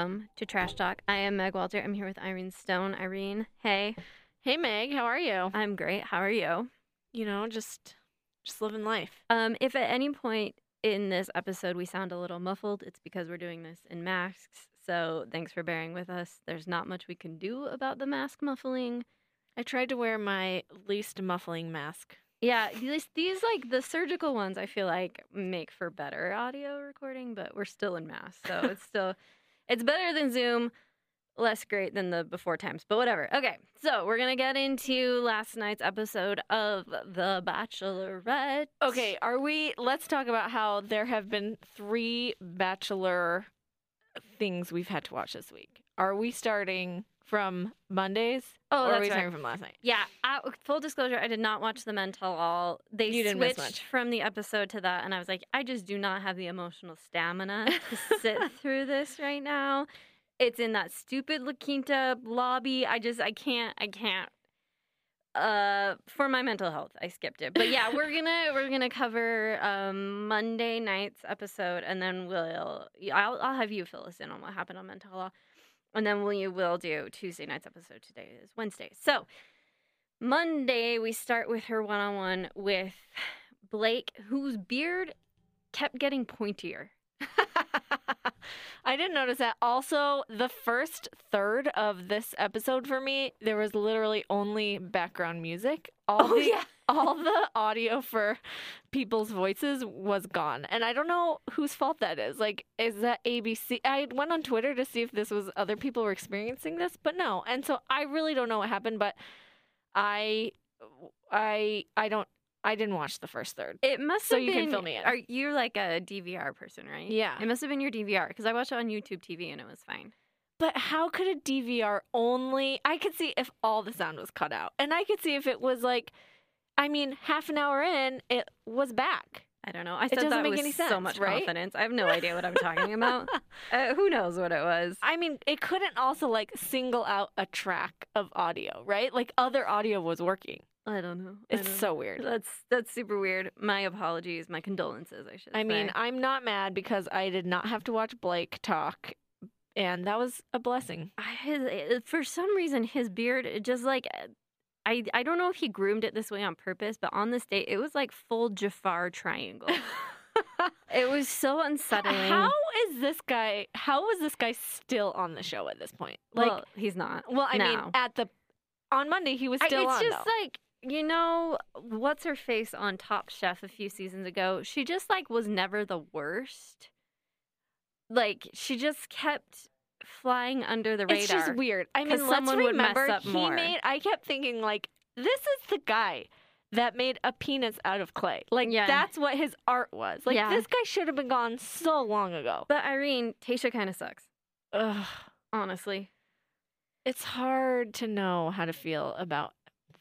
welcome to Trash Talk. I am Meg Walter. I'm here with Irene Stone. Irene, hey. Hey Meg, how are you? I'm great. How are you? You know, just just living life. Um, if at any point in this episode we sound a little muffled, it's because we're doing this in masks. So thanks for bearing with us. There's not much we can do about the mask muffling. I tried to wear my least muffling mask. Yeah, these these like the surgical ones I feel like make for better audio recording, but we're still in masks. So it's still it's better than Zoom, less great than the before times, but whatever. Okay. So, we're to get into last night's episode of The Bachelorette. Okay, are we let's talk about how there have been 3 bachelor things we've had to watch this week. Are we starting from Mondays? Oh, or are that's we right. starting from last night? Yeah, I, full disclosure, I did not watch the Men Tell All. They You didn't miss switched much. from the episode to that, and I was like, I just do not have the emotional stamina to sit through this right now. It's in that stupid La Quinta lobby. I just, I can't, I can't. Uh, for my mental health, I skipped it. But yeah, we're gonna we're gonna cover um Monday night's episode, and then we'll I'll I'll have you fill us in on what happened on Men Tell All, and then we will do Tuesday night's episode. Today is Wednesday, so Monday we start with her one on one with Blake, whose beard kept getting pointier. I didn't notice that. Also, the first third of this episode for me, there was literally only background music. All Oh, the, yeah. All the audio for people's voices was gone. And I don't know whose fault that is. Like, is that ABC? I went on Twitter to see if this was other people were experiencing this, but no. And so I really don't know what happened, but I I I don't I didn't watch the first third. It must So have you can fill me in. Are you're like a DVR person, right? Yeah. It must have been your DVR because I watched it on YouTube TV and it was fine. But how could a DVR only? I could see if all the sound was cut out, and I could see if it was like, I mean, half an hour in, it was back. I don't know. I It said doesn't that with any so much right? confidence. I have no idea what I'm talking about. Uh, who knows what it was? I mean, it couldn't also like single out a track of audio, right? Like other audio was working. I don't know. It's don't- so weird. That's that's super weird. My apologies. My condolences. I should. I mean, say. I'm not mad because I did not have to watch Blake talk, and that was a blessing. I- his for some reason his beard just like I I don't know if he groomed it this way on purpose, but on this date it was like full Jafar triangle. it was so unsettling. How is this guy? How is this guy still on the show at this point? Like, well, he's not. Well, I mean, at the on Monday he was I- still it's on. just though. like you know what's her face on Top Chef a few seasons ago. She just like was never the worst. Like she just kept flying under the radar. it's just weird. I mean, someone would mess up he more. made. I kept thinking like, this is the guy that made a penis out of clay. Like Yeah. that's what his art was. Like Yeah. this guy should have been gone so long ago. But Irene, Tayshia kind of sucks. Ugh, Honestly, it's hard to know how to feel about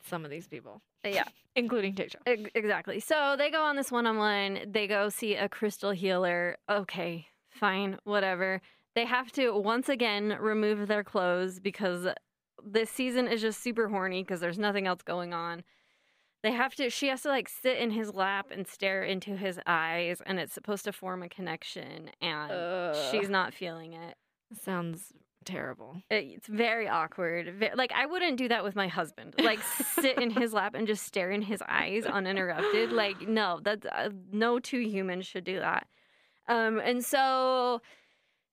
some of these people, yeah. including Tayshia. Ex- Exactly. So they go on this one on one. They go see a crystal healer. Okay, fine, whatever. They have to once again remove their clothes because this season is just super horny because there's nothing else going on. They have to, she has to like sit in his lap and stare into his eyes, and it's supposed to form a connection, and Ugh. she's not feeling it. Sounds terrible. It- It's very awkward. Like I wouldn't do that with my husband. Like sit in his lap and just stare in his eyes uninterrupted. Like no, that's uh, no two humans should do that. Um, and so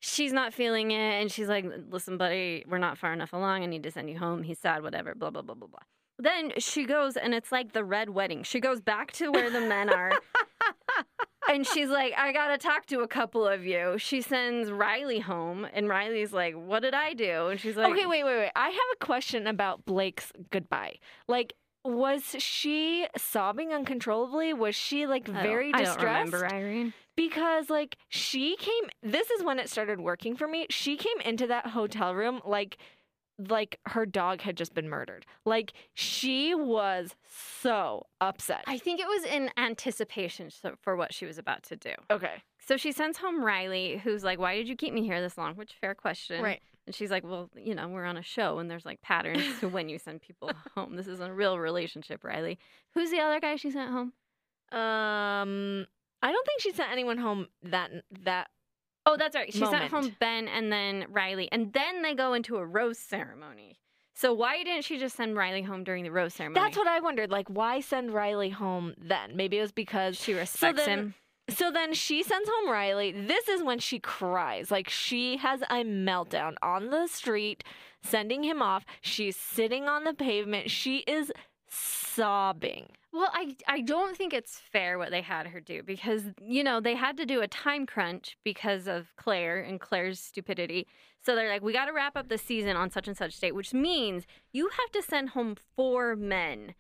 she's not feeling it, and she's like, "Listen, buddy, we're not far enough along. I need to send you home." He's sad, whatever. Blah blah blah blah blah. Then she goes, and it's like the red wedding. She goes back to where the men are. And she's like, I gotta talk to a couple of you. She sends Riley home, and Riley's like, What did I do? And she's like, okay, wait, wait, wait. I have a question about Blake's goodbye. Like, was she sobbing uncontrollably? Was she like I very I distressed? don't remember Irene. because like she came this is when it started working for me she came into that hotel room like like her dog had just been murdered like she was so upset I think it was in anticipation for what she was about to do. okay So she sends home Riley, who's like, Why did you keep me here this long? Which, fair question. right And she's like, Well, you know, we're on a show and there's like patterns to when you send people home. This is a real relationship, Riley. Who's the other guy she sent home? um i don't think she sent anyone home that that Oh, that's right. She sent home Ben and then Riley, and then they go into a rose ceremony. So why didn't she just send Riley home during the rose ceremony? That's what I wondered. Like, why send Riley home then? Maybe it was because she respects then- him. So then she sends home Riley. This is when she cries. Like she has a meltdown on the street, sending him off. She's sitting on the pavement. She is sobbing. Well, I I don't think it's fair what they had her do because you know they had to do a time crunch because of Clare and Clare's stupidity. So they're like, we got to wrap up the season on such and such date, which means you have to send home four men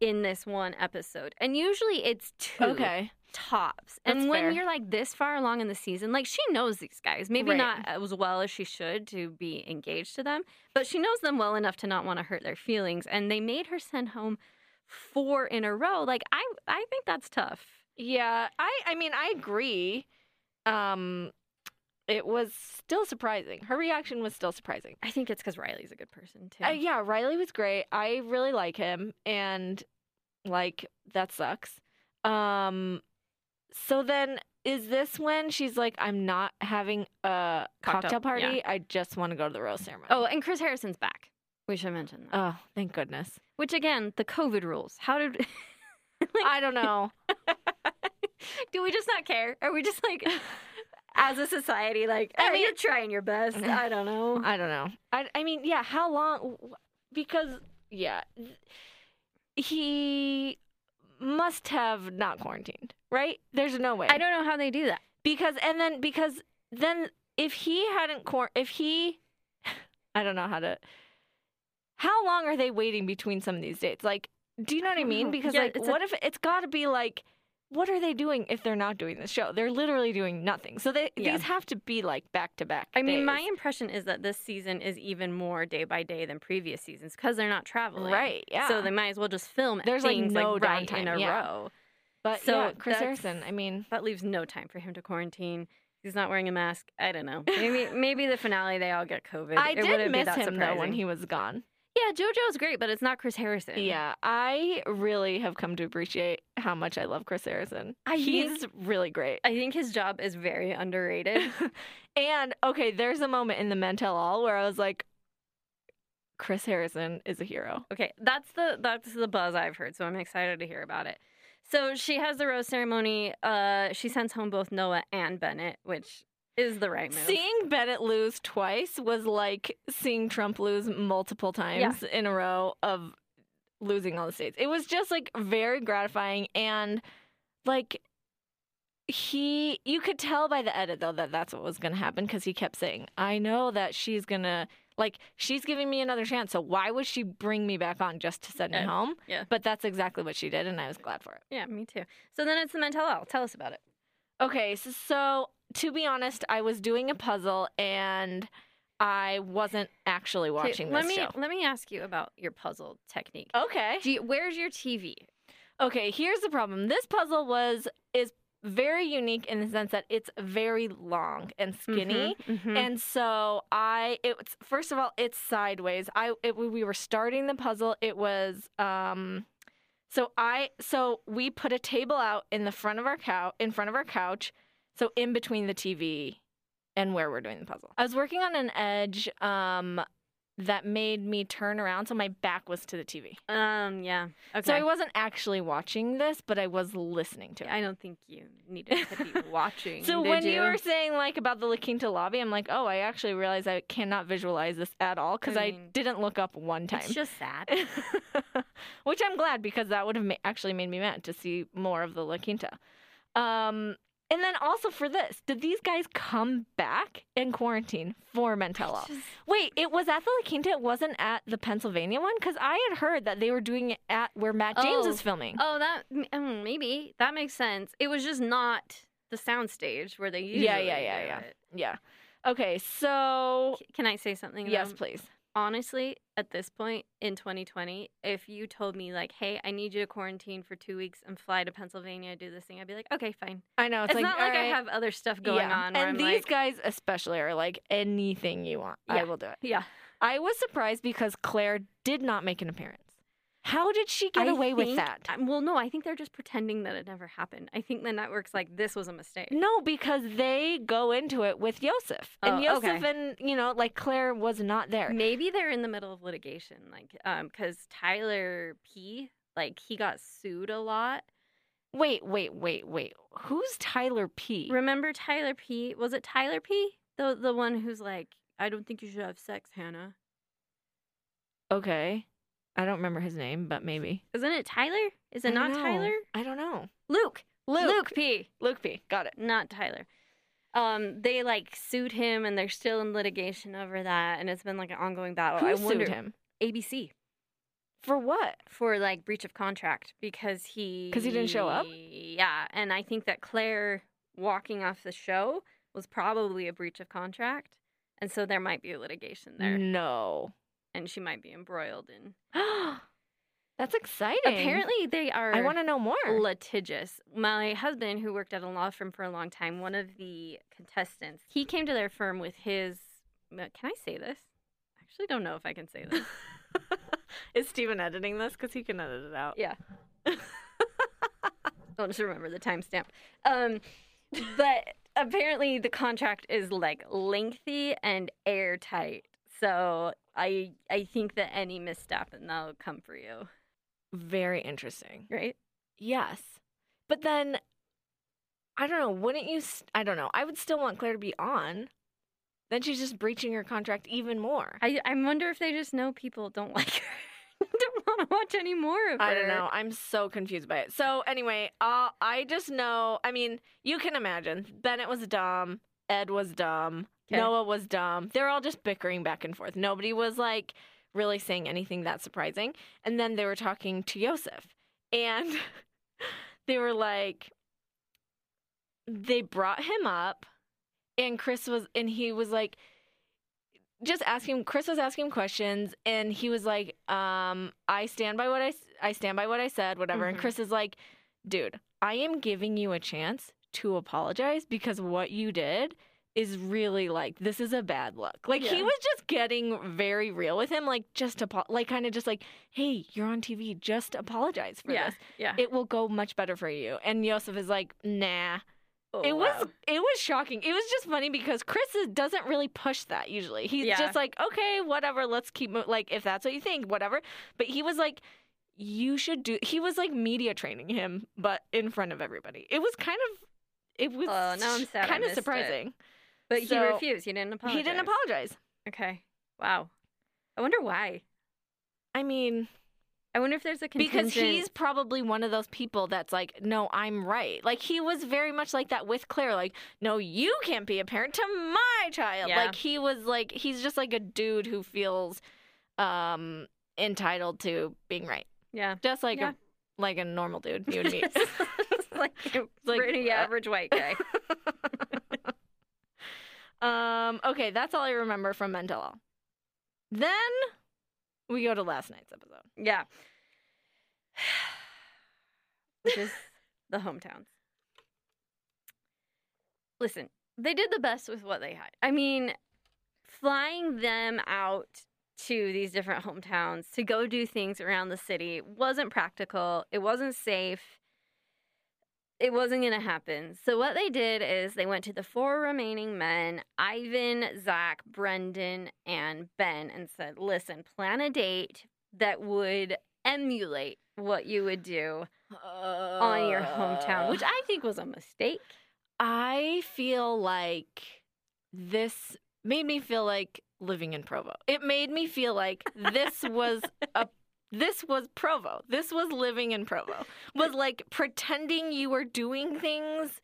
in this one episode, and usually it's two Okay. Tops. That's and when fair. you're like this far along in the season, like she knows these guys, maybe Right. not as well as she should to be engaged to them, but she knows them well enough to not want to hurt their feelings. And they made her send home four in a row. Like I, I think that's tough. Yeah, I I mean, I agree. Um it was still surprising. Her reaction was still surprising. I think it's because Riley's a good person too. Uh, yeah, Riley was great. I really like him and like that sucks. Um so then is this when she's like I'm not having a Cocktail, cocktail, party. yeah. I just want to go to the rose ceremony. Oh, and Chris Harrison's back. We should mention that. Oh, thank goodness. Which again, the COVID rules. How did? I don't know. Do we just not care? Are we just like, as a society, like, I mean- you're trying your best. I don't know. I don't know. I I mean, yeah, how long because yeah, he must have not quarantined, right? There's no way. I don't know how they do that. because and then because then if he hadn't quar if he I don't know how to how long are they waiting between some of these dates? Like, do you know what I mean? Because Yeah, like it's a- what if it's got to be like what are they doing if they're not doing this show? They're literally doing nothing. So they Yeah. these have to be like back to back. I mean, days. my impression is that this season is even more day by day than previous seasons because they're not traveling. right, yeah. So they might as well just film There's, like, things no right in a yeah. row. But so yeah, Chris Harrison. I mean, That leaves no time for him to quarantine. He's not wearing a mask. I don't know. Maybe maybe the finale they all get COVID. I It did miss him though when he was gone. Yeah, JoJo's great, but it's not Chris Harrison. Yeah, I really have come to appreciate how much I love Chris Harrison. I He's really great. I think his job is very underrated. and okay, there's a moment in the Men Tell All where I was like, Chris Harrison is a hero. Okay, that's the that's the buzz I've heard, so I'm excited to hear about it. So she has the rose ceremony. Uh, she sends home both Noah and Bennett, which is the right move. Seeing Bennett lose twice was like seeing Trump lose multiple times in a row of losing all the states. It was just like very gratifying and like he you could tell by the edit though that that's what was going to happen because he kept saying i know that she's going to like she's giving me another chance so why would she bring me back on just to send me home Yeah. but that's exactly what she did and i was glad for it Yeah, me too. So then it's the mental health. Tell us about it. okay so, so to be honest i was doing a puzzle and i wasn't actually watching let this me show let me ask you about your puzzle technique. okay Do you, where's your TV? Okay, here's the problem. This puzzle was is very unique in the sense that it's very long and skinny. Mhm, mhm. And so I it's first of all it's sideways. I it, we were starting the puzzle. It was um so I so we put a table out in the front of our couch in front of our couch. So in between the TV and where we're doing the puzzle. I was working on an edge um that made me turn around so my back was to the TV. um, yeah. Okay. So I wasn't actually watching this, but I was listening to it. I don't think you needed to be watching. So when you? you were saying like about the La Quinta lobby, I'm like, oh, I actually realized I cannot visualize this at all because I I, didn't look up one time. it's just sad. Which I'm glad because that would have ma- actually made me mad to see more of the La Quinta. Um, and then also for this, did these guys come back in quarantine for Men Tell All? Just- Wait, it was at the La Quinta. It wasn't at the Pennsylvania one because I had heard that they were doing it at where Matt James Oh. is filming. Oh, that maybe that makes sense. It was just not the soundstage where they usually. Yeah, yeah, yeah, yeah. it. Yeah. Okay, so C- Can I say something? yes, please. Honestly, at this point in 2020, if you told me like, "Hey, I need you to quarantine for two weeks and fly to Pennsylvania do this thing," I'd be like, "Okay, fine." I know It's, it's, like not like I have other stuff going yeah. on. And I'm these like, guys especially are like anything you want, I will do it. yeah, I was surprised because Clare did not make an appearance. How did she get I away with that? Well, no, I think they're just pretending that it never happened. I think the network's like, this was a mistake. No, because they go into it with Yosef. And Oh, Yosef okay. and, you know, like Clare was not there. Maybe they're in the middle of litigation, like, um, because Tyler P, like, he got sued a lot. Wait, wait, wait, wait. Who's Tyler P? Remember Tyler P? Was it Tyler P? The the one who's like, I don't think you should have sex, Hannah. Okay. I don't remember his name, but maybe. Isn't it Tyler? Is it don't know. Tyler? I don't know. Luke. Luke. Luke P. Luke P. Got it. Not Tyler. Um, they like sued him, and they're still in litigation over that, and it's been like an ongoing battle. Who I sued wonder him? ABC For what? for like breach of contract because he because he didn't show up? Yeah, and I think that Clare walking off the show was probably a breach of contract, and so there might be a litigation there, No. And she might be embroiled in. That's exciting. Apparently, they are. I want to know more. litigious. My husband, who worked at a law firm for a long time, one of the contestants, he came to their firm with his. uh, Can I say this? I actually don't know if I can say this. Is Steven editing this? Because he can edit it out. yeah. I'll just remember the timestamp. Um, but apparently, the contract is like lengthy and airtight. So I I think that any misstep and that'll come for you, Very interesting. right? Yes. But then, I don't know. Wouldn't you? St- I don't know. I would still want Clare to be on. Then she's just breaching her contract even more. I I wonder if they just know people don't like her, don't want to watch any more of her. I don't know. I'm so confused by it. So anyway, uh, I just know. I mean, you can imagine. Bennett was dumb. Ed was dumb. 'Kay. Noah was dumb. They're all just bickering back and forth. Nobody was like really saying anything that surprising. And then they were talking to Yosef, and they were like, they brought him up, and Chris was, and he was like. Just asking. Chris was asking him questions, and he was like, um, "I stand by what I I stand by what I said, whatever." And Mhm. Chris is like, "Dude, I am giving you a chance to apologize because what you did is really like this is a bad look." Like he was just getting very real with him, like just apo- like kind of just like, "Hey, you're on TV, just apologize for Yeah, this. yeah. It will go much better for you." And Yosef is like, "Nah." Oh, it was it was shocking. It was just funny because Chris is- doesn't really push that usually. He's Yeah. just like, okay, whatever, let's keep mo- like if that's what you think, whatever. But he was like, you should do. He was like media training him, but in front of everybody. It was kind of, it was Oh, now I'm sad kind of surprising it. But he refused. He didn't apologize. He didn't apologize. Okay. Wow. I wonder why. I mean, I wonder if there's a contingent. because he's probably one of those people that's like, no, I'm right. Like he was very much like that with Clare. Like, no, you can't be a parent to my child. Yeah. Like he was like, he's just like a dude who feels um entitled to being right, yeah. just like Yeah. a like a normal dude, you and me. like a Like, pretty uh, average white guy. um. Okay, that's all I remember from Mental. Then we go to last night's episode. yeah. Which is the hometowns. Listen, they did the best with what they had. I mean, flying them out to these different hometowns to go do things around the city wasn't practical. It wasn't safe. It wasn't going to happen. So, what they did is they went to the four remaining men Ivan, Zac, Brendan, and Ben and said, Listen, plan a date that would emulate what you would do on your hometown, which I think was a mistake. I feel like this made me feel like living in Provo. It made me feel like this was a this was Provo. This was living in Provo. Was like pretending you were doing things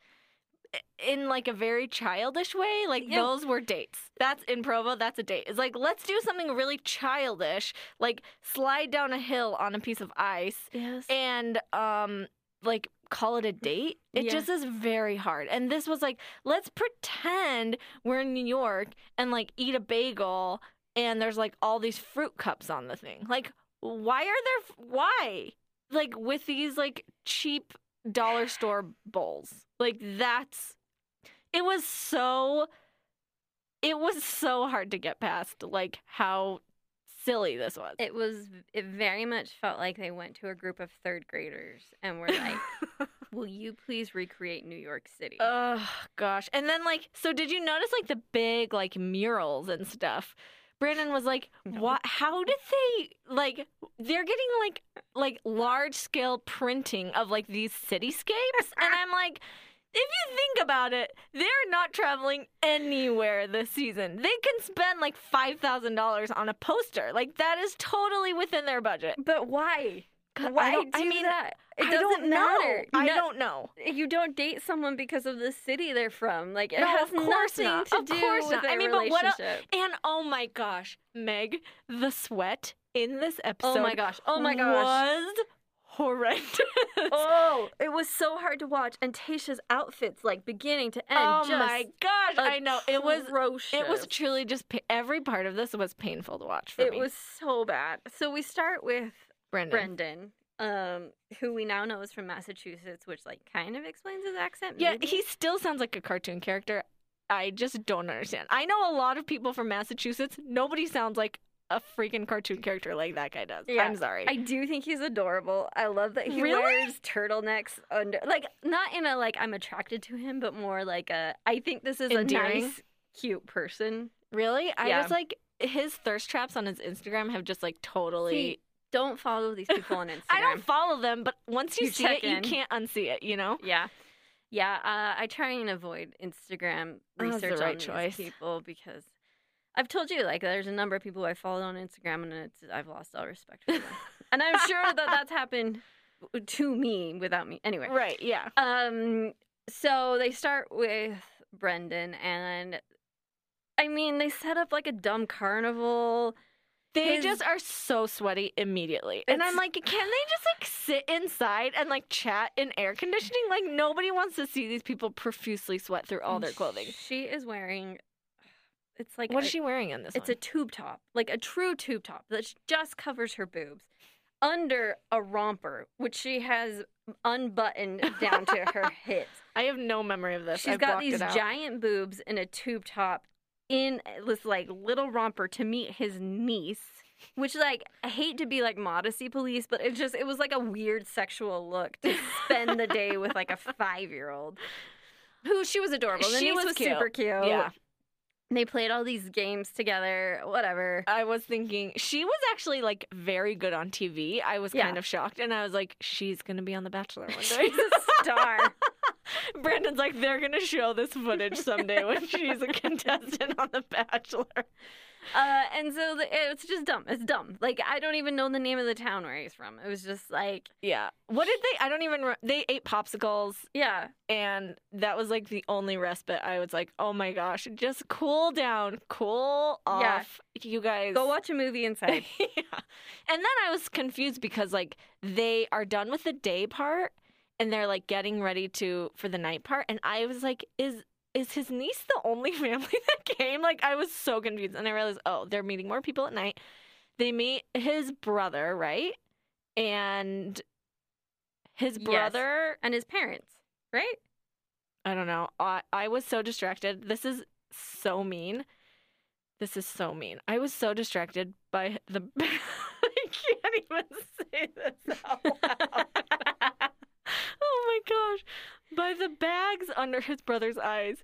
in like a very childish way. Like Yeah. those were dates. That's in Provo, that's a date. It's like let's do something really childish, like slide down a hill on a piece of ice Yes. and um like call it a date it Yeah. just is very hard and this was like let's pretend we're in new york and like eat a bagel and there's like all these fruit cups on the thing like why are there why like with these like cheap dollar store bowls like that's it was so it was so hard to get past like how silly this was. It was. It very much felt like they went to a group of third graders and were like, "Will you please recreate New York City?" Oh gosh. And then like so did you notice like the big like murals and stuff? Brandon was like, No. "What how did they like they're getting like like large scale printing of like these cityscapes?" and I'm like, if you think about it, they're not traveling anywhere this season. They can spend like $5,000 on a poster. Like that is totally within their budget. but why? I Why do I mean, that? It doesn't don't know. matter. I No- don't know. You don't date someone because of the city they're from. Like it No, has nothing not. to Of do course with not. I mean, but what relationship. And oh my gosh, Meg, the sweat in this episode oh my gosh! Oh my gosh! was horrendous. Oh, it was so hard to watch, and Tayshia's outfits, like beginning to end, Oh my gosh, I know. It was atrocious. it was truly just every part of this was painful to watch for It me. was so bad. So we start with Brendan. Brendan, um, who we now know is from Massachusetts, which like kind of explains his accent. Yeah, maybe? he still sounds like a cartoon character. I just don't understand. I know a lot of people from Massachusetts. Nobody sounds like a freaking cartoon character like that guy does. Yeah, I'm sorry. I do think he's adorable. I love that he Really? wears turtlenecks under, like not in a like I'm attracted to him, but more like a I think this is Endearing? a nice, cute person. really? I Yeah. just like his thirst traps on his Instagram have just like totally. See, don't follow these people on Instagram. I don't follow them, but once you, You see it, you can't unsee it. You know. Yeah. Yeah, uh, I try and avoid Instagram research right on choice. these people because I've told you like there's a number of people I followed on Instagram and it's I've lost all respect for them. and I'm sure that that's happened to me without me. Anyway, Right. Yeah. um so they start with Brendan and I mean they set up like a dumb carnival. They His- just are so sweaty immediately. And I'm like, can they just like sit inside and like chat in air conditioning? Like nobody wants to see these people profusely sweat through all their clothing. She is wearing it's like What a- is she wearing in this It's one? a tube top, like a true tube top that just covers her boobs under a romper, which she has unbuttoned down to her hips. I have no memory of this. She's I've got these it out. giant boobs in a tube top in this like little romper to meet his niece. Which like I hate to be like modesty police, but it just it was like a weird sexual look to spend the day with like a five year old. Who she was adorable. The She niece was was cute. super cute. Yeah. They played all these games together, whatever. I was thinking she was actually like very good on TV. I was Yeah. kind of shocked, and I was like, she's gonna be on The Bachelor one day. She's a star. Brandon's like, they're gonna show this footage someday when she's a contestant on The Bachelor. Uh, and so the, it's just dumb. It's dumb. Like I don't even know the name of the town where he's from. It was just like, Yeah. What did they? I don't even. Re- they ate popsicles, yeah, and that was like the only respite. I was like, oh my gosh, just cool down, cool off, Yeah. you guys. go watch a movie inside. yeah. And then I was confused because like they are done with the day part and they're like getting ready to for the night part and I was like is is his niece the only family that came? Like I was so confused and I realized oh, they're meeting more people at night. They meet his brother, right? And his Yes. brother, and his parents, right? I don't know. I I was so distracted. This is so mean. This is so mean. I was so distracted by the. I can't even say this out loud. oh my gosh. By the bags under his brother's eyes.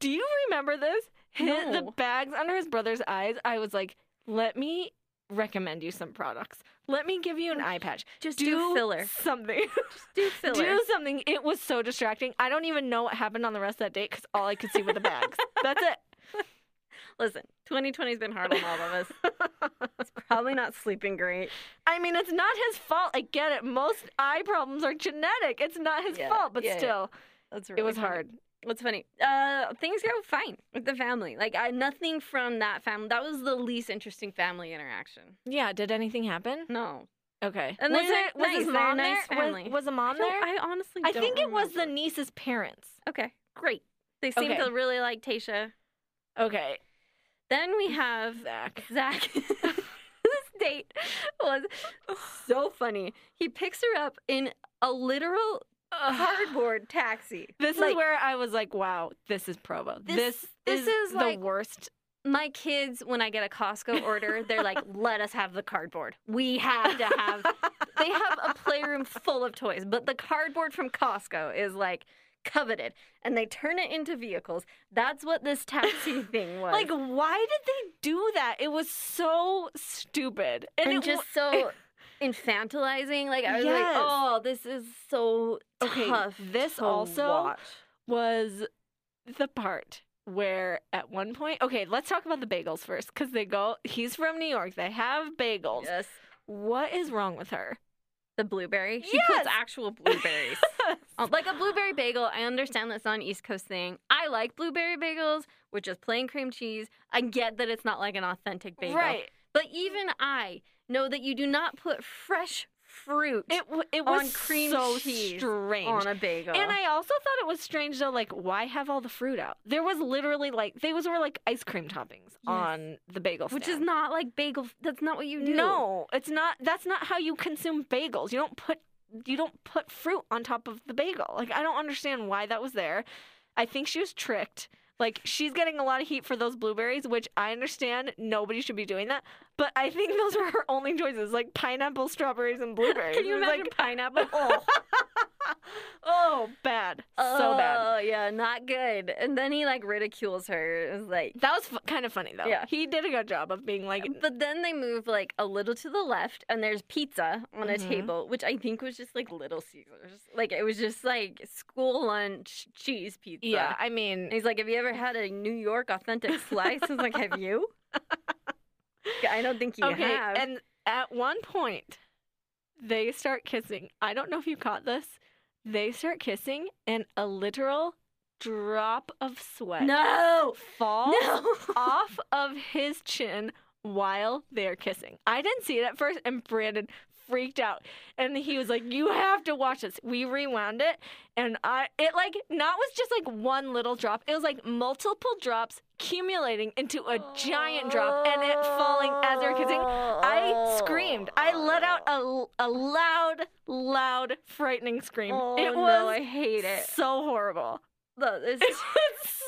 Do you remember this? His, The bags under his brother's eyes. I was like, let me recommend you some products. Let me give you an eye patch. Just do, filler. Something. Just do filler. Do something. It was so distracting. I don't even know what happened on the rest of that date because all I could see were the bags. That's it. Listen, 2020's been hard on all of us. It's probably not sleeping great. I mean, it's not his fault. I get it. Most eye problems are genetic. It's not his Yeah, fault, but yeah, still, That's it was funny. hard. What's funny? Uh, things go fine with the family. Like I, nothing from that family. That was the least interesting family interaction. Yeah. Did anything happen? No, Okay. And was there, was nice. his mom nice there? family. Was, was I, mom don't- there? I honestly, I think it was the niece's parents. Okay, great. They seem Okay. to really like Tayshia. Okay. Then we have Zac. Zac. this date was so funny. He picks her up in a literal cardboard taxi. This Like, is where I was like, wow, this is Provo. This- This, this is, is the like- worst my kids, when I get a Costco order, they're like, "Let us have the cardboard. We have to have." they have a playroom full of toys, but the cardboard from Costco is like coveted, and they turn it into vehicles. That's what this taxi thing was. Like, why did they do that? It was so stupid. and, it just so infantilizing. Like I was like, "Oh, this is so Okay, tough." this to also- watch. was the part where at one point, okay, let's talk about the bagels first because they go, he's from New York, they have bagels. Yes. What is wrong with her? The blueberry. She Yes! puts actual blueberries. Oh, like a blueberry bagel, I understand that's not an East Coast thing. I like blueberry bagels with just plain cream cheese. I get that it's not like an authentic bagel. right. But even I know that you do not put fresh fruit It, w- it On was cream so cheese strange. on a bagel. And I also thought it was strange though, like why have all the fruit out? There was literally like they was were like ice cream toppings on the bagel, which is not like bagel. That's not what you do. No, it's not. That's not how you consume bagels. You don't put you don't put fruit on top of the bagel. Like I don't understand why that was there. I think she was tricked. Like she's getting a lot of heat for those blueberries, which I understand nobody should be doing that. But I think those were her only choices, like pineapple, strawberries, and blueberries. Can you imagine like, pineapple? Oh. oh, bad, so bad. Oh yeah, not good. And then he like ridicules her. It was like, That was f- kind of funny though. Yeah. he did a good job of being like, but then they move like a little to the left, and there's pizza on a Mhm. table, which I think was just like Little Caesars. Like it was just like school lunch cheese pizza. yeah. I mean, And he's like, "Have you ever had a New York authentic slice?" I was like, "Have you?" I don't think you okay. have. And at one point, they start kissing. I don't know if you caught this. They start kissing, and a literal drop of sweat no, falls no. off of his chin while they're kissing. I didn't see it at first, and Brandon freaked out. And he was like, You have to watch this. We rewound it, and I it like not was just like one little drop, it was like multiple drops accumulating into a giant drop and it falling as they're kissing. I screamed. I let out a, a loud, loud, frightening scream. Oh it no, was I hate it. so horrible. It's-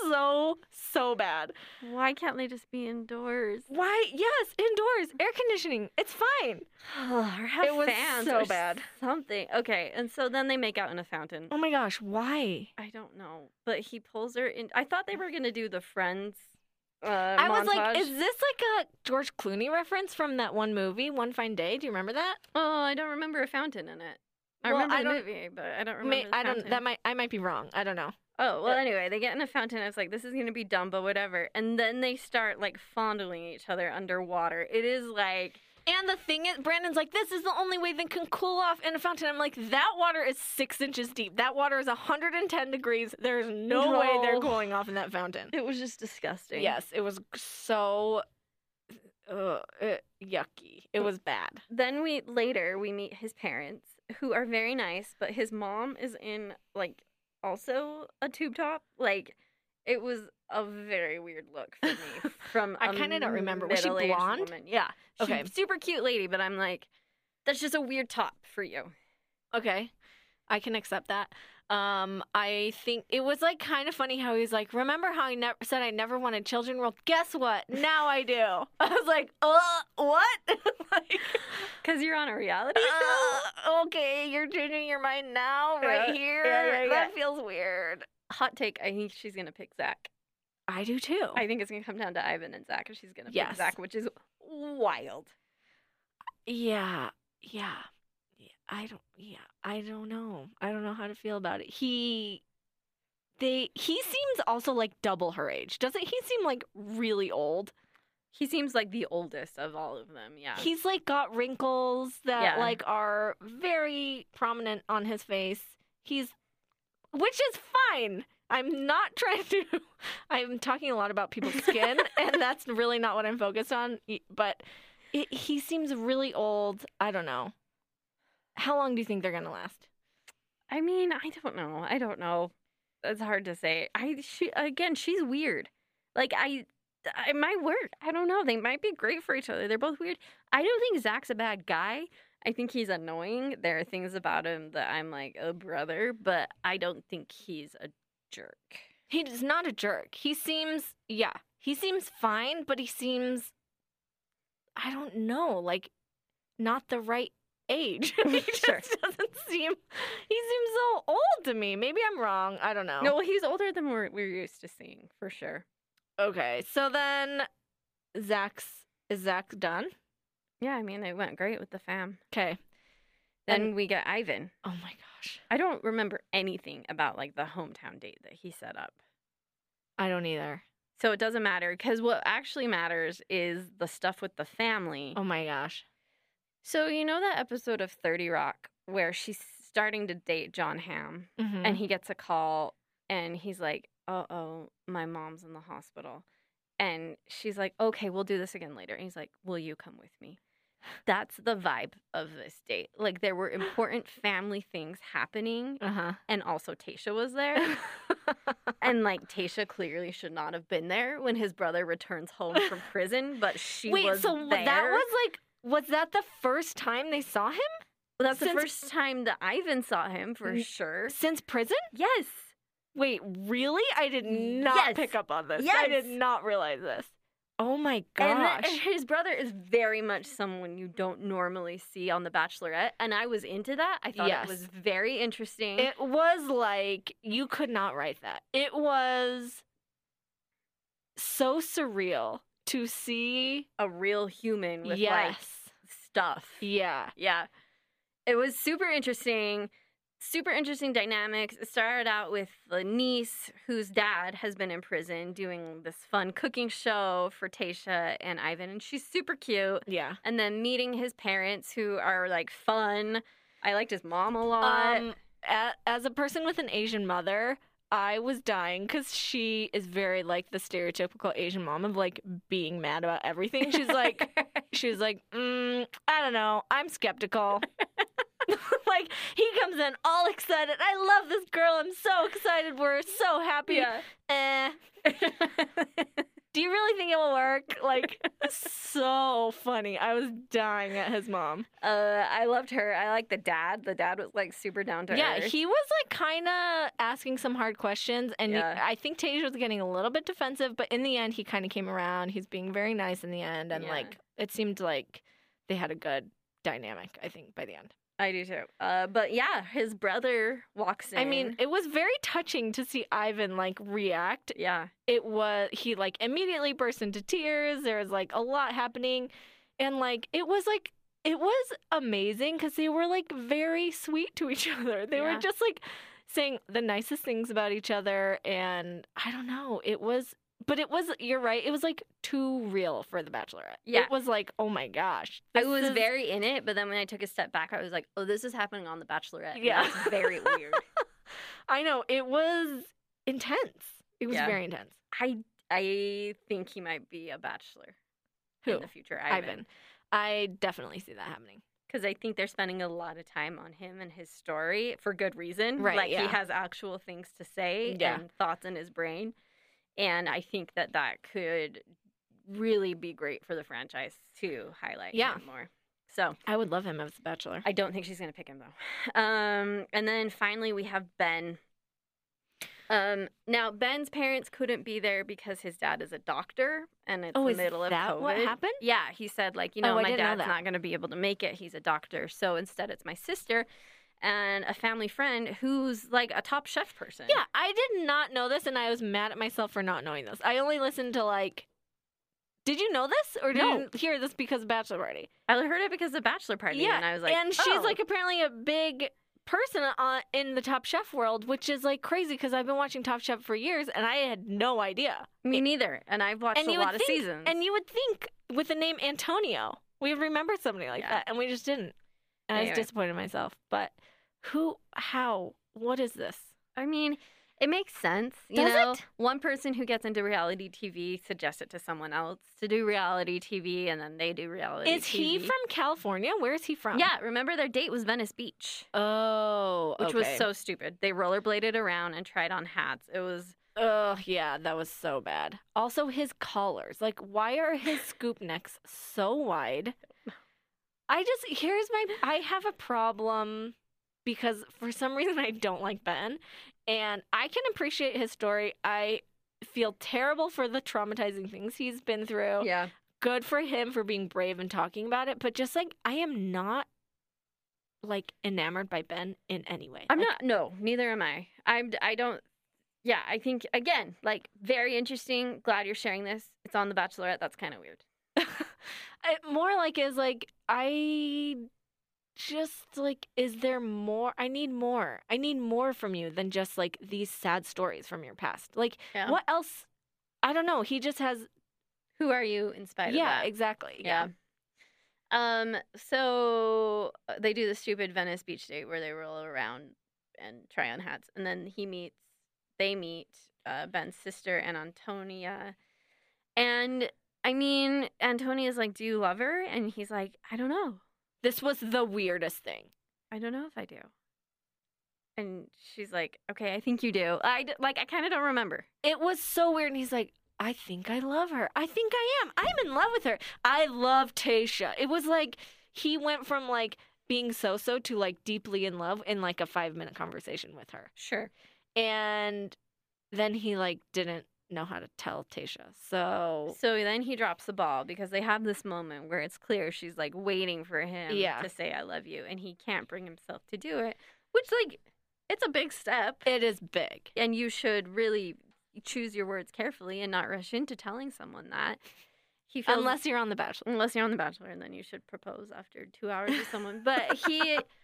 It so, so bad. Why can't they just be indoors? Why? Yes, indoors, air conditioning. It's fine. or have It was fans so bad. Something. Okay, and so then they make out in a fountain. Oh my gosh, why? I don't know, but he pulls her in. I thought they were gonna do the Friends. Uh, I was like, is this like a George Clooney reference from that one movie, One Fine Day? Do you remember that? Oh, I don't remember a fountain in it. I Well, remember I the don't- movie, but I don't May, remember. the I don't. That might. I might be wrong. I don't know. Oh well. Uh, Anyway, they get in a fountain. I was like, this is gonna be dumb, but whatever. And then they start like fondling each other underwater. It is like And the thing is, Brandon's like, this is the only way they can cool off in a fountain. I'm like, that water is six inches deep. That water is 110 degrees. There's no, way they're No. cooling off in that fountain. it was just disgusting. Yes, it was so uh, yucky. It was bad. Then we later we meet his parents, who are very nice, but his mom is in like also a tube top. Like it was a very weird look for me from I kinda don't remember. Was she blonde? Woman. Yeah. She- Okay. super cute lady, but I'm like, that's just a weird top for you. Okay. I can accept that. Um, I think it was like kind of funny how he's like, "Remember how I never said I never wanted children?" Well, guess what? Now I do. I was like, "Uh, what?" like, Cause you're on a reality show. uh, okay, you're changing your mind now, right Yeah, here. yeah, yeah, That feels weird. Hot take: I think she's gonna pick Zac. I do too. I think it's gonna come down to Ivan and Zac, and she's gonna Yes. pick Zac, which is wild. Yeah, yeah. I don't. Yeah, I don't know. I don't know how to feel about it. He, they. He seems also like double her age. Doesn't he seem like really old? He seems like the oldest of all of them. Yeah. He's like got wrinkles that Yeah. like are very prominent on his face. He's, which is fine. I'm not trying to. I'm talking a lot about people's skin, and that's really not what I'm focused on. But it, he seems really old. I don't know. How long do you think they're gonna last? I mean, I don't know. I don't know. It's hard to say. I she, again, she's weird. Like I, it might work. I don't know. They might be great for each other. They're both weird. I don't think Zac's a bad guy. I think he's annoying. There are things about him that I'm like, oh brother, but I don't think he's a jerk. He's not a jerk. He seems, yeah, he seems fine, but he seems I don't know, like not the right age. he just Sure. doesn't seem he seems so old to me. Maybe I'm wrong. I don't know. No, well, he's older than we're, we're used to seeing, for sure. Okay. So then Zac's is Zac done? Yeah, I mean, it went great with the fam. Okay. Then And- we get Ivan. Oh my gosh. I don't remember anything about like the hometown date that he set up. I don't either. So it doesn't matter because what actually matters is the stuff with the family. Oh my gosh. So you know that episode of 30 Rock where she's starting to date Jon Hamm Mhm. and he gets a call and he's like, "Uh oh, my mom's in the hospital," and she's like, "Okay, we'll do this again later." And he's like, "Will you come with me?" That's the vibe of this date. Like there were important family things happening, uh-huh. and also Tayshia was there. And like Tayshia clearly should not have been there when his brother returns home from prison, but she Wait, was so there. that was like was that the first time they saw him Well, that's the first time that Ivan saw him for sure. since prison? Yes. Wait, really? I did not Yes. pick up on this. I did not realize this. Oh my And, gosh. th- and his brother is very much someone you don't normally see on The Bachelorette. And I was into that. I thought Yes. it was very interesting. it was like you could not write that. It was so surreal to see a real human with like yes. stuff. yeah. Yeah. It was super interesting. Super interesting dynamics. It started out with the niece whose dad has been in prison doing this fun cooking show for Tayshia and Ivan, and she's super cute. Yeah. And then meeting his parents who are like fun. I liked his mom a lot. Um, as a person with an Asian mother, I was dying because she is very like the stereotypical Asian mom of like being mad about everything. She's like, she's like, mm, I don't know, I'm skeptical. like he comes in all excited. I love this girl. I'm so excited. We're so happy. yeah. Eh. Do you really think it will work? Like, so funny. I was dying at his mom. Uh, I loved her. I like the dad. The dad was like super down to Yeah, earth. he was like kind of asking some hard questions, and he- I think Tage was getting a little bit defensive, but in the end, he kind of came around. He's being very nice in the end, and Yeah. like it seemed like they had a good dynamic. I think by the end. I do too. Uh, but yeah, his brother walks in. I mean, it was very touching to see Ivan like react. yeah, It was he like immediately burst into tears. There was like a lot happening, and like it was like it was amazing because they were like very sweet to each other. They Yeah. were just like saying the nicest things about each other, and I don't know. It was, but it was. You're right. It was like too real for the Bachelorette. Yeah. it was like, oh my gosh, I was is- very in it. But then when I took a step back, I was like, oh, this is happening on The Bachelorette. Yeah. that's very weird. I know it was intense. It was Yeah. very intense. I I think he might be a bachelor Who? in the future. Ivan. Ivan. I definitely see that happening. Because I think they're spending a lot of time on him and his story for good reason. Right, Like he has actual things to say Yeah. and thoughts in his brain. And I think that that could really be great for the franchise to highlight Yeah. more. So I would love him as a bachelor. I don't think she's going to pick him though. Um, and then finally we have Ben. Um, now Ben's parents couldn't be there because his dad is a doctor and it's Oh, the middle of that COVID. what happened? Yeah, he said like, you Oh, know, I my didn't know dad's not going to be able to make it. He's a doctor. So instead it's my sister and a family friend who's like a top chef person. Yeah, I did not know this, and I was mad at myself for not knowing this. I only listened to like. Did you know this, or did No. you hear this because of Bachelor Party? I heard it because of the bachelor party yeah, and I was like, and she's oh. like apparently a big person on, in the Top Chef world, which is like crazy because I've been watching Top Chef for years, and I had no idea. me neither. And I've watched and a lot would of seasons. and you would think with the name Antonia, we would remember somebody like Yeah. that, and we just didn't. And I was disappointed in myself. But who? How? What is this? I mean, it makes sense. You Does know, it? one person who gets into reality TV suggests it to someone else to do reality TV, and then they do reality. TV. Is he from California? Where is he from? Yeah, remember their date was Venice Beach, Oh, which was so stupid. They rollerbladed around and tried on hats. It was Oh, yeah, that was so bad. Also, his collars. Like, why are his scoop necks so wide? I just, here's my, I have a problem because for some reason I don't like Ben. And I can appreciate his story. I feel terrible for the traumatizing things he's been through. Yeah. Good for him for being brave and talking about it, but just like I am not like enamored by Ben in any way. I'm Like, not. No, neither am I. I'm. I don't. Yeah, I think again, like very interesting. Glad you're sharing this. It's on The Bachelorette. That's kind of weird. it more like is like I just like is there more I need more. I need more from you than just like these sad stories from your past. Like Yeah. what else I don't know. He just has Who are you in spite Yeah, of that? exactly. Yeah. Um. So uh, they do the stupid Venice beach date where they roll around and try on hats, and then he meets. They meet uh, Ben's sister and Antonia, and I mean, Antonia's like, "Do you love her?" And he's like, "I don't know. This was the weirdest thing. I don't know if I do." And she's like, "Okay, I think you do." I d- like. I kind of don't remember. It was so weird and he's like I think I love her. I think I am. I'm in love with her. I love Tayshia. It was like he went from like being so-so to like deeply in love in like a 5-minute conversation with her. Sure. and then he like didn't know how to tell Tayshia. So So then he drops the ball because they have this moment where it's clear she's like waiting for him Yeah. to say I love you and he can't bring himself to do it, which like it's a big step it is big. and you should really choose your words carefully and not rush into telling someone that. He feels Unless you're on the Bachelor. unless you're on the bachelor and then you should propose after 2 hours with someone. But he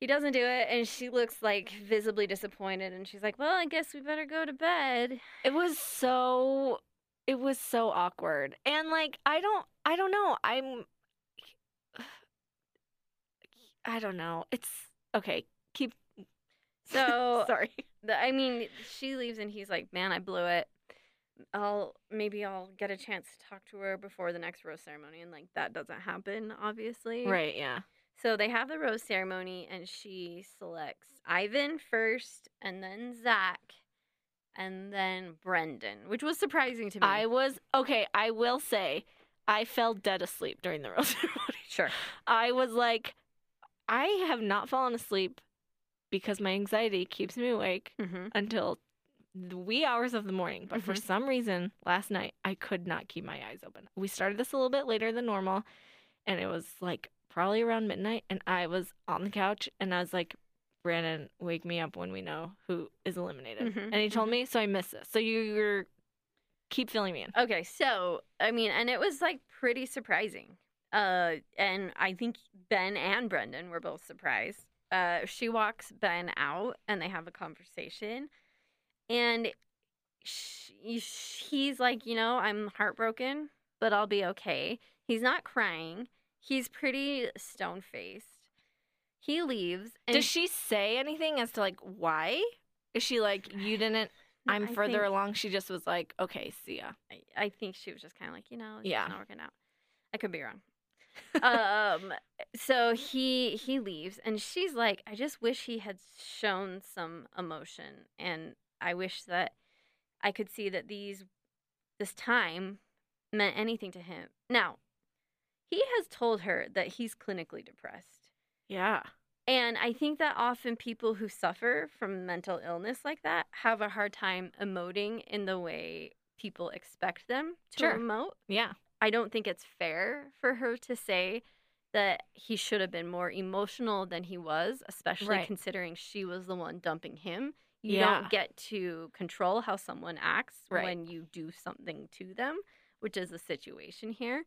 he doesn't do it and she looks like visibly disappointed and she's like, "Well, I guess we better go to bed." It was so it was so awkward. And like I don't I don't know. I'm I don't know. It's okay. Keep So sorry. The, I mean, she leaves and he's like, "Man, I blew it. I'll maybe I'll get a chance to talk to her before the next rose ceremony." And like that doesn't happen, obviously. Right, yeah. So they have the rose ceremony, and she selects Ivan first, and then Zac, and then Brendan, which was surprising to me. I was okay, I will say I fell dead asleep during the rose ceremony. sure. I was like, I have not fallen asleep because my anxiety keeps me awake Mm-hmm. until the wee hours of the morning. But for Mhm. some reason, last night, I could not keep my eyes open. We started this a little bit later than normal, and it was like probably around midnight, and I was on the couch, and I was like, Brandon, wake me up when we know who is eliminated. Mhm, And he told me, so I missed this. So you, you're keep filling me in. Okay, so I mean, and it was like pretty surprising. Uh, and I think Ben and Brendan were both surprised. Uh, she walks Ben out, and they have a conversation, and she, he's like, you know, I'm heartbroken, but I'll be okay. He's not crying. He's pretty stone faced. He leaves. And Does she say anything as to like why? Is she like, you didn't? I'm I further think- along. She just was like, okay, see ya. I, I think she was just kind of like, you know, it's Yeah. not working out. I could be wrong. um so he he leaves and she's like i just wish he had shown some emotion and i wish that i could see that these this time meant anything to him now he has told her that he's clinically depressed Yeah. and i think that often people who suffer from mental illness like that have a hard time emoting in the way people expect them to Sure. emote Yeah. I don't think it's fair for her to say that he should have been more emotional than he was, especially Right. considering she was the one dumping him. You Yeah. don't get to control how someone acts Right. when you do something to them, which is the situation here.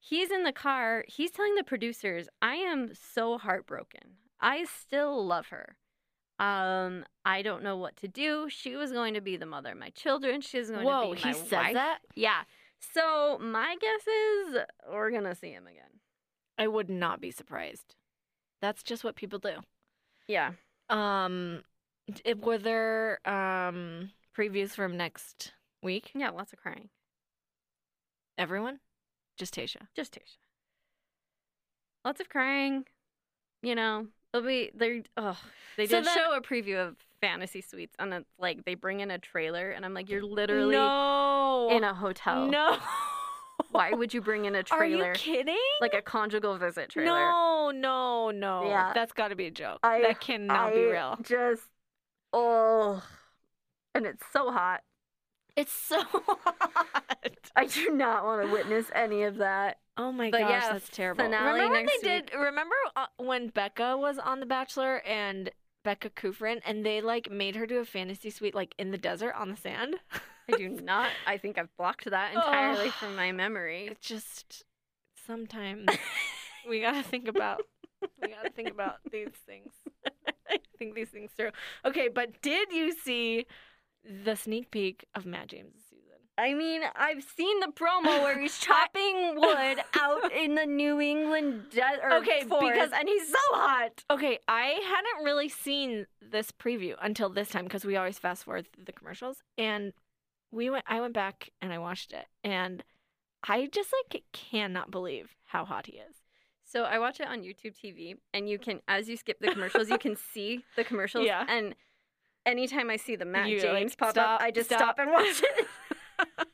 He's in the car. He's telling the producers, "I am so heartbroken. I still love her. Um, I don't know what to do. She was going to be the mother of my children. She was going Whoa, to be my he my says wife. that? Yeah. So my guess is we're gonna see him again. I would not be surprised. That's just what people do. Yeah. Um, were there um previews from next week? Yeah, lots of crying. Everyone, just Tayshia. Just Tayshia. Lots of crying. You know, they'll be they oh they So did then- show a preview of Fantasy Suites and it's like they bring in a trailer and I'm like, you're literally no, in a hotel. no. Why would you bring in a trailer? Are you kidding? Like a conjugal visit trailer. No, no, no. Yeah. That's got to be a joke. I- that cannot be real. Just oh and it's so hot. It's so hot. I do not want to witness any of that. Oh my But gosh, yeah, that's terrible. finale remember when next they did? Remember uh, when Becca was on The Bachelor and Becca Kufrin, and they like made her do a fantasy suite like in the desert on the sand? I do not. I think I've blocked that entirely Ugh. from my memory. It just sometimes we gotta think about we gotta think about these things. think these things through. Okay, but did you see the sneak peek of Matt James' season? I mean, I've seen the promo where he's chopping wood out in the New England desert Okay, forest, because- and he's so hot. Okay, I hadn't really seen this preview until this time because we always fast forward the commercials, and we went. I went back and I watched it, and I just like cannot believe how hot he is. So I watch it on YouTube TV, and you can, as you skip the commercials, you can see the commercials. Yeah. And anytime I see the Matt You, like, James pop stop, up, I just stop. stop, and watch it.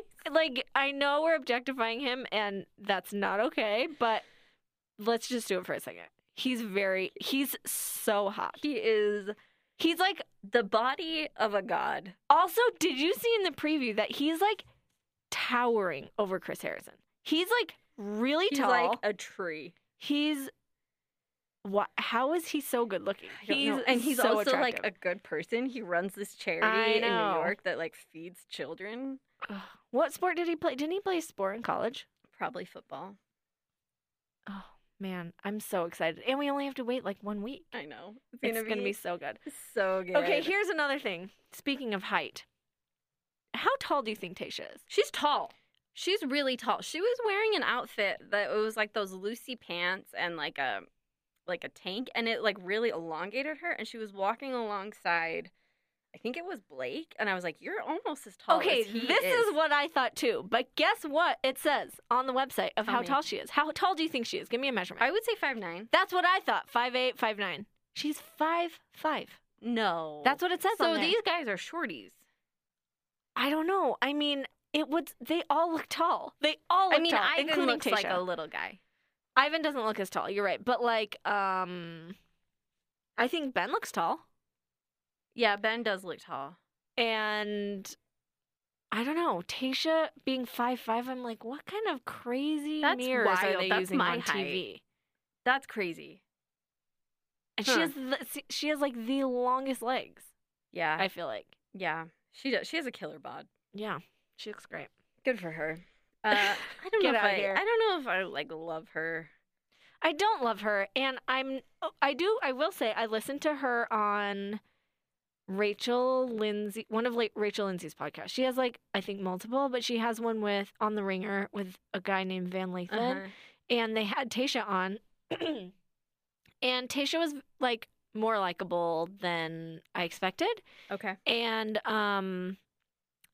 like I know we're objectifying him, and that's not okay, but let's just do it for a second. He's very. He's so hot. he is He's like. the body of a god. Also, did you see in the preview that he's like towering over Chris Harrison? He's like really He's tall. like a tree. He's what? How is he so good looking? He's and he's so also like a good person. He runs this charity in New. York that like feeds children. What sport did he play? Didn't he play sport in college? Probably football. Oh man, I'm so excited, and we only have to wait like one week. I know. It's It's gonna, gonna, be, be so good. so good. Okay, here's another thing. Speaking of height, how tall do you think Tayshia is? She's tall. She's really tall. She was wearing an outfit that it was like those Lucy pants and like a like a tank and it like really elongated her and she was walking alongside I think it was Blake and I was like you're almost as tall okay, as this is. is. what I thought too. But guess what it says on the website of Tell how me. tall she is? How tall do you think she is? Give me a measurement. I would say five nine. That's what I thought. Five eight, five nine. She's five five. No. That's what it says So these guys are shorties. I don't know. I mean, it would. They all look tall. They all look I mean tall, Ivan including looks like a little guy. Ivan doesn't look as tall. You're right, but like, um, I think Ben looks tall, Yeah, Ben does look tall. and I don't know. Tayshia being five five, I'm like, what kind of crazy That's mirrors are wild. they That's using my on height. TV? That's crazy. And Huh. she has the, she has like the longest legs. Yeah. I feel like, yeah. She does. She has a killer bod. yeah, she looks great. Good for her. Uh, I don't know if I, here. I don't know if I like love her. I don't love her, and I'm. oh, I do. I will say I listened to her on Rachel Lindsay, one of like Rachel Lindsay's podcasts. She has like I think multiple, but she has one with on the Ringer with a guy named Van Lathan, Uh-huh. and they had Tayshia on, and Tayshia was like more likable than I expected, Okay. and um,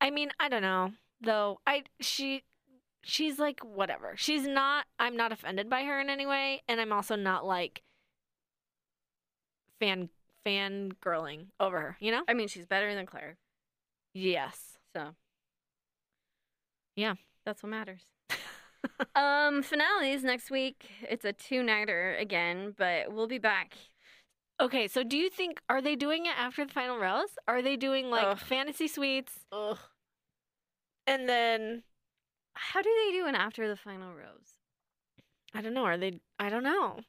I mean I don't know though. I she she's like whatever. She's not I'm not offended by her in any way and I'm also not like fan fan girling over her, you know? I mean, she's better than Clare. Yes. So. Yeah. That's what matters. um, finales next week. It's a two nighter again, but we'll be back. Okay, so do you think are they doing it after the final rose? Are they doing like Ugh. fantasy suites Ugh. and then How do they do an after the final rose? I don't know, are they I don't know.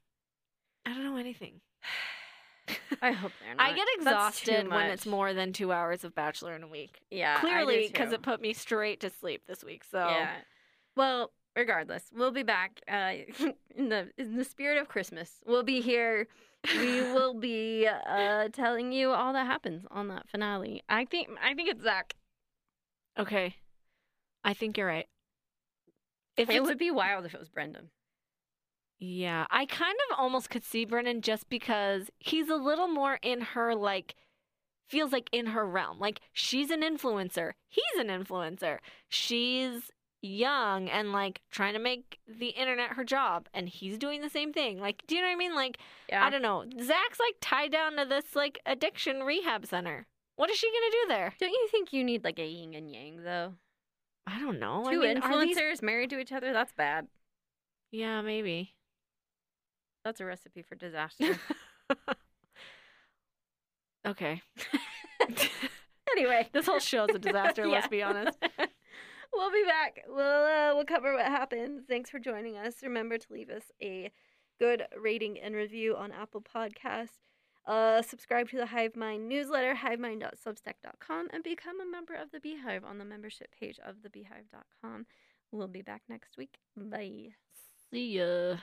I don't know anything. I hope they're not. I get exhausted when it's more than 2 hours of bachelor in a week. Yeah, Clearly cuz it put me straight to sleep this week. So Yeah. Well, regardless, we'll be back uh, in the in the spirit of Christmas. We'll be here. We will be uh, telling you all that happens on that finale. I think I think it's Zac. Okay. I think you're right. If It would be wild if it was Brendan. yeah, I kind of almost could see Brendan just because he's a little more in her like feels like in her realm. Like she's an influencer. He's an influencer. She's young and like trying to make the internet her job and he's doing the same thing. Like do you know what I mean? Like Yeah. I don't know. Zac's like tied down to this like addiction rehab center. What is she gonna do there? Don't you think you need like a yin and yang though? I don't know. I Two mean, are these- influencers married to each other? That's bad. Yeah, maybe. That's a recipe for disaster. okay. anyway, This whole show's a disaster. Let's be honest. we'll be back. We'll uh, we'll cover what happened. Thanks for joining us. Remember to leave us a good rating and review on Apple Podcasts. Uh, subscribe to the Hive Mind newsletter, hivemind.substack.com, and become a member of the Beehive on the membership page of thebeehive.com. We'll be back next week. Bye. See ya.